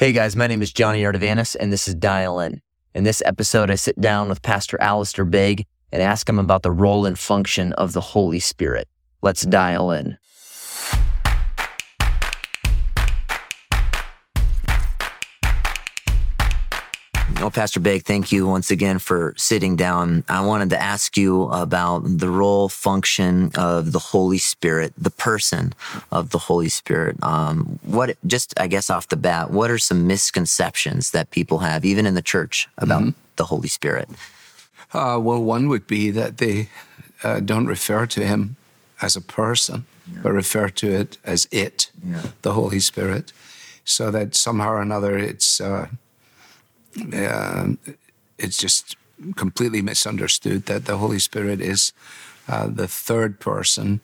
Hey guys, my name is Jonny Ardavanis, and this is Dial In. In this episode, I sit down with Pastor Alistair Begg and ask him about the role and function of the Holy Spirit. Let's dial in. Well, Pastor Begg, thank you once again for sitting down. I wanted to ask you about the role, function of the Holy Spirit, the person of the Holy Spirit. Um, what, just I guess off the bat, what are some misconceptions that people have, even in the church, about mm-hmm. the Holy Spirit? Uh, well, one would be that they uh, don't refer to him as a person, yeah. but refer to it as it, yeah. the Holy Spirit, so that somehow or another it's. Uh, uh, it's just completely misunderstood that the Holy Spirit is uh, the third person,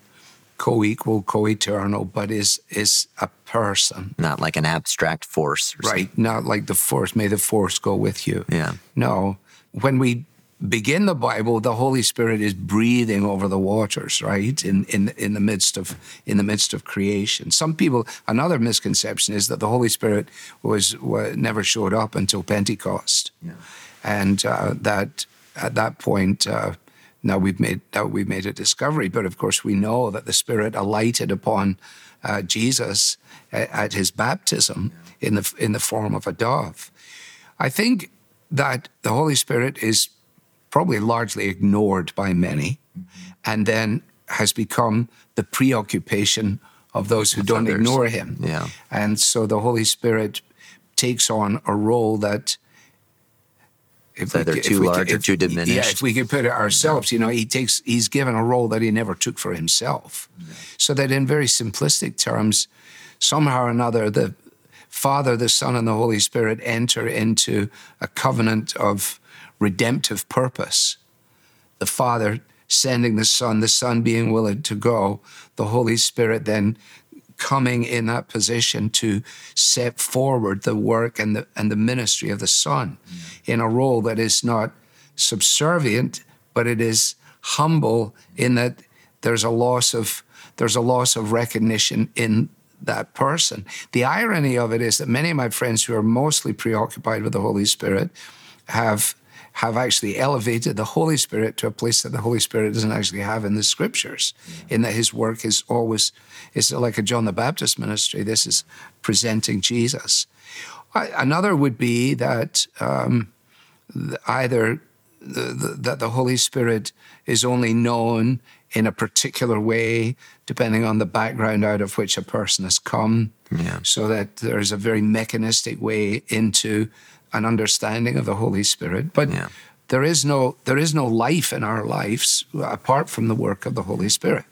co-equal, co-eternal, but is is a person, not like an abstract force, right? Something. Not like the force. May the force go with you. Yeah. No, when we begin the Bible, the Holy Spirit is breathing over the waters, right? In in in the midst of in the midst of creation. Some people, another misconception is that the Holy Spirit was, was never showed up until Pentecost, yeah. and uh, that at that point. Uh, now we've made now we've made a discovery, but of course we know that the Spirit alighted upon uh, Jesus at, at, his baptism yeah. in the in the form of a dove. I think that the Holy Spirit is probably largely ignored by many, and then has become the preoccupation of those who don't others. ignore him. Yeah. And so the Holy Spirit takes on a role that if it's either we, too large if, or too diminished. Yeah, if we could put it ourselves, you know, he takes he's given a role that he never took for himself. Yeah. So that in very simplistic terms, somehow or another, the Father, the Son, and the Holy Spirit enter into a covenant of redemptive purpose. The Father sending the Son, the Son being willing to go, the Holy Spirit then coming in that position to set forward the work and the and the ministry of the Son mm. in a role that is not subservient, but it is humble in that there's a loss of there's a loss of recognition in that person. The irony of it is that many of my friends who are mostly preoccupied with the Holy Spirit have have actually elevated the Holy Spirit to a place that the Holy Spirit doesn't actually have in the scriptures, yeah. in that his work is always, it's like a John the Baptist ministry. This is presenting Jesus. Another would be that um, either the, the, that the Holy Spirit is only known in a particular way, depending on the background out of which a person has come. Yeah. So that there's a very mechanistic way into an understanding of the Holy Spirit. But yeah. there is no there is no life in our lives apart from the work of the Holy Spirit.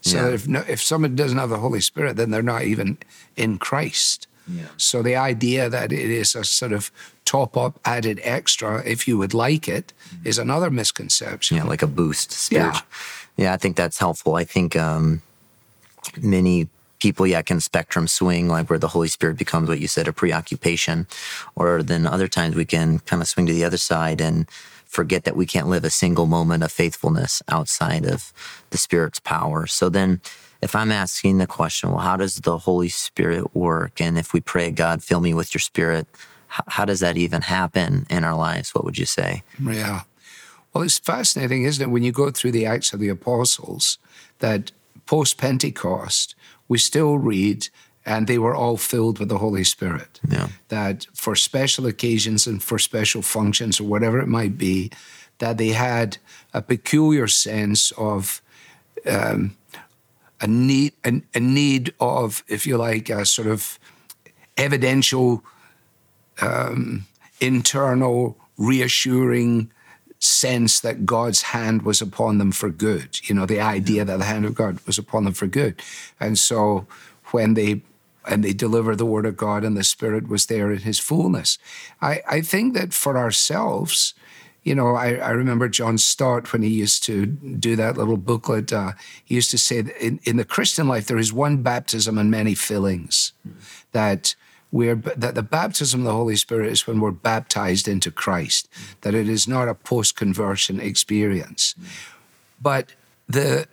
So yeah. if no, if someone doesn't have the Holy Spirit, then they're not even in Christ. Yeah. So the idea that it is a sort of top up added extra, if you would like it, mm-hmm. is another misconception. Yeah, like a boost. Spirit. Yeah. Yeah, I think that's helpful. I think um, many people, yeah, can spectrum swing, like where the Holy Spirit becomes what you said, a preoccupation. Or then other times we can kind of swing to the other side and forget that we can't live a single moment of faithfulness outside of the Spirit's power. So then, if I'm asking the question, well, how does the Holy Spirit work? And if we pray, God, fill me with your Spirit, how, how does that even happen in our lives? What would you say? Yeah. Well, it's fascinating, isn't it, when you go through the Acts of the Apostles, that post Pentecost, we still read, and they were all filled with the Holy Spirit. Yeah. That for special occasions and for special functions or whatever it might be, that they had a peculiar sense of um, a need, a, a, need of, if you like, a sort of evidential, um, internal, reassuring sense that God's hand was upon them for good. You know, the idea that the hand of God was upon them for good. And so when they and they deliver the word of God and the Spirit was there in his fullness. I, I think that for ourselves, you know, I, I remember John Stott when he used to do that little booklet. Uh, he used to say that in, in the Christian life, there is one baptism and many fillings. Mm. That we're, that the baptism of the Holy Spirit is when we're baptized into Christ, that it is not a post conversion experience. But the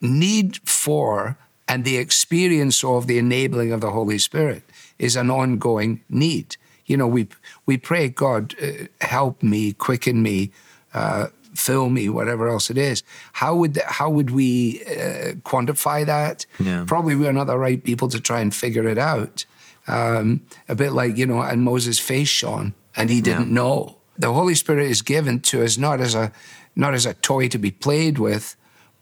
need for And the experience of the enabling of the Holy Spirit is an ongoing need. You know, we we pray, God, uh, help me, quicken me, uh, fill me, whatever else it is. How would how would we uh, quantify that? Yeah. Probably we're not the right people to try and figure it out. Um, a bit like you know, and Moses' face shone, and he didn't know. The Holy Spirit is given to us not as a not as a toy to be played with,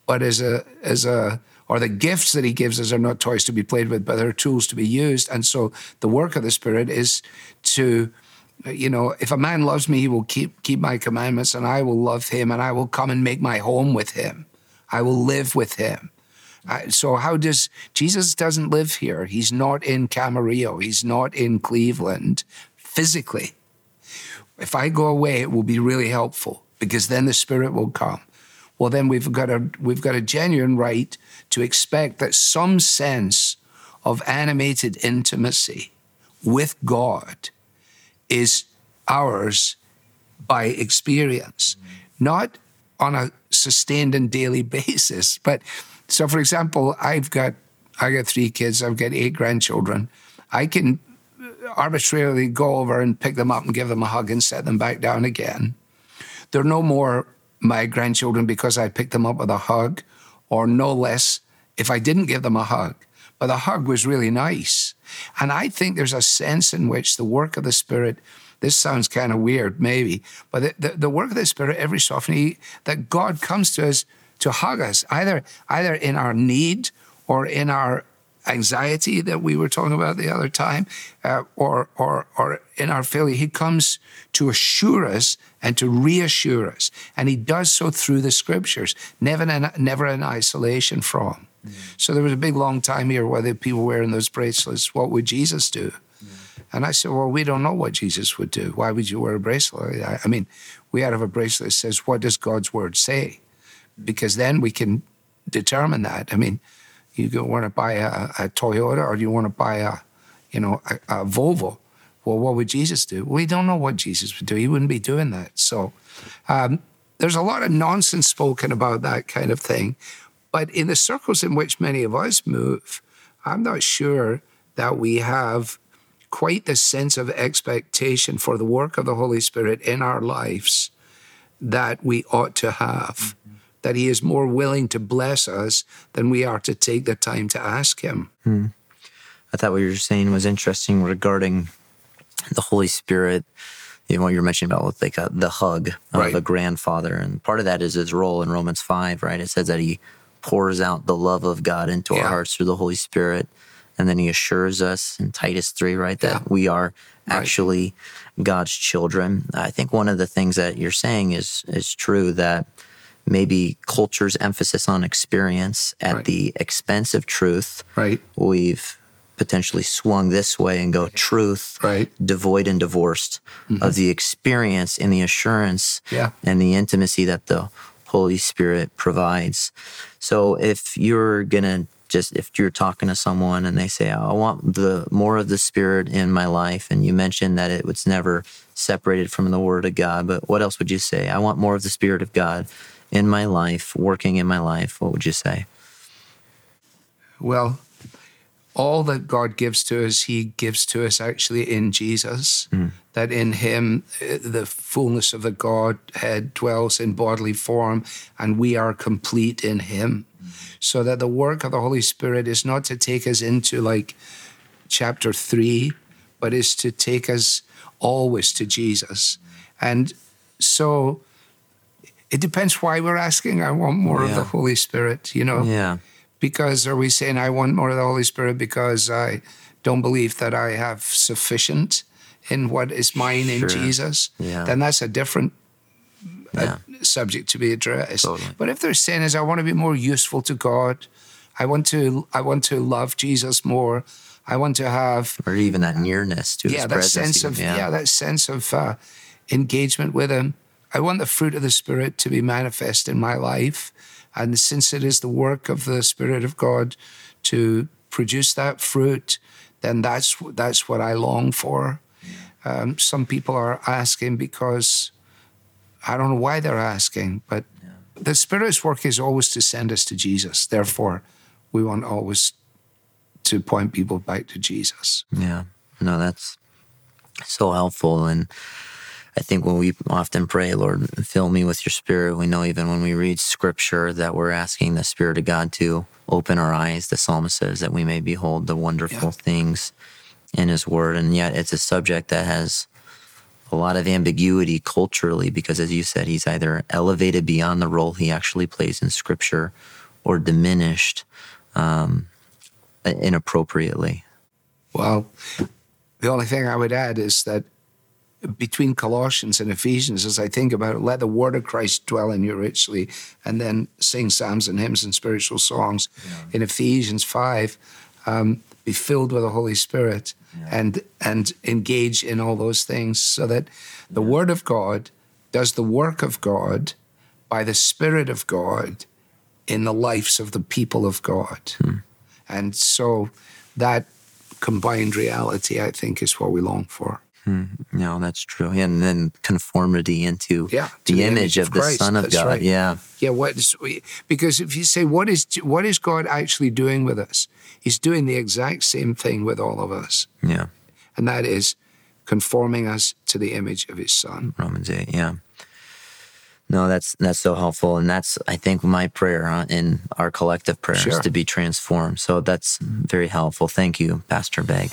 but as a as a or the gifts that he gives us are not toys to be played with, but they're tools to be used. And so the work of the Spirit is to, you know, if a man loves me, he will keep keep my commandments, and I will love him, and I will come and make my home with him. I will live with him. So how does Jesus doesn't live here? He's not in Camarillo. He's not in Cleveland physically. If I go away, it will be really helpful because then the Spirit will come. Well, then we've got a we've got a genuine right to expect that some sense of animated intimacy with God is ours by experience, not on a sustained and daily basis. But so, for example, I've got I got three kids. I've got eight grandchildren. I can arbitrarily go over and pick them up and give them a hug and set them back down again. They're no more my grandchildren because I picked them up with a hug, or no less if I didn't give them a hug. But the hug was really nice. And I think there's a sense in which the work of the Spirit, this sounds kind of weird, maybe, but the, the, the work of the Spirit every so often, he, that God comes to us to hug us, either, either in our need or in our anxiety that we were talking about the other time, uh, or, or, or in our failure. He comes to assure us and to reassure us. And he does so through the scriptures, never in, never in isolation from. Mm. So there was a big long time here where the people were wearing those bracelets, what would Jesus do? And I said, well, we don't know what Jesus would do. Why would you wear a bracelet? I, I mean, we have a bracelet that says, what does God's word say? Because then we can determine that. I mean, you want to buy a, a Toyota or you want to buy a, you know, a, a Volvo? Well, what would Jesus do? We don't know what Jesus would do. He wouldn't be doing that. So um, there's a lot of nonsense spoken about that kind of thing. But in the circles in which many of us move, I'm not sure that we have quite the sense of expectation for the work of the Holy Spirit in our lives that we ought to have that He is more willing to bless us than we are to take the time to ask Him. Hmm. I thought what you were saying was interesting regarding the Holy Spirit. You know what you're mentioning about with like a, the hug of Right. a grandfather, and part of that is his role in Romans five, right? It says that he pours out the love of God into Yeah. our hearts through the Holy Spirit, and then he assures us in Titus three, right, that Yeah. we are Right. actually God's children. I think one of the things that you're saying is is true that maybe culture's emphasis on experience at Right. the expense of truth Right. we've potentially swung this way and go truth Right. devoid and divorced mm-hmm. of the experience and the assurance Yeah. and the intimacy that the holy spirit provides so if you're gonna just if you're talking to someone and they say i want the more of the spirit in my life and you mentioned that it was never separated from the word of god but what else would you say i want more of the spirit of god in my life working in my life what would you say Well, all that God gives to us, He gives to us actually in Jesus. That in Him, uh, the fullness of the Godhead dwells in bodily form, and we are complete in Him. So that the work of the Holy Spirit is not to take us into like chapter three, but is to take us always to Jesus. And so it depends why we're asking. I want more of the Holy Spirit, you know? yeah because are we saying I want more of the Holy Spirit because I don't believe that I have sufficient in what is mine in Jesus? Yeah. Then that's a different Yeah. subject to be addressed. Totally. But if they're saying is I want to be more useful to God, I want to I want to love Jesus more. I want to have or even that nearness to yeah that presence. sense even, of yeah. that sense of uh, engagement with him i want the fruit of the spirit to be manifest in my life and since it is the work of the spirit of god to produce that fruit then that's that's what i long for um, some people are asking because i don't know why they're asking but the spirit's work is always to send us to jesus therefore we want always to point people back to Jesus. Yeah. No, that's so helpful. And I think when we often pray, Lord, fill me with your spirit, we know even when we read scripture that we're asking the Spirit of God to open our eyes. The psalmist says that we may behold the wonderful Yeah. things in his word. And yet it's a subject that has a lot of ambiguity culturally because, as you said, he's either elevated beyond the role he actually plays in scripture or diminished um, inappropriately. Well, the only thing I would add is that between Colossians and Ephesians, as I think about it, let the word of Christ dwell in you richly, and then sing psalms and hymns and spiritual songs. In Ephesians 5, um, be filled with the Holy Spirit and, and engage in all those things so that the word of God does the work of God by the Spirit of God in the lives of the people of God. And so that combined reality, I think, is what we long for. No, that's true. And then conformity into Yeah, the, the image, image of, of the Christ. Son of That's God. right. Yeah. Yeah, what is because if you say what is what is God actually doing with us? He's doing the exact same thing with all of us, Yeah. and that is conforming us to the image of His Son. Romans 8. Yeah. No, that's that's so helpful, and that's I think my prayer uh, in our collective prayers Sure. to be transformed. So that's very helpful. Thank you, Pastor Begg.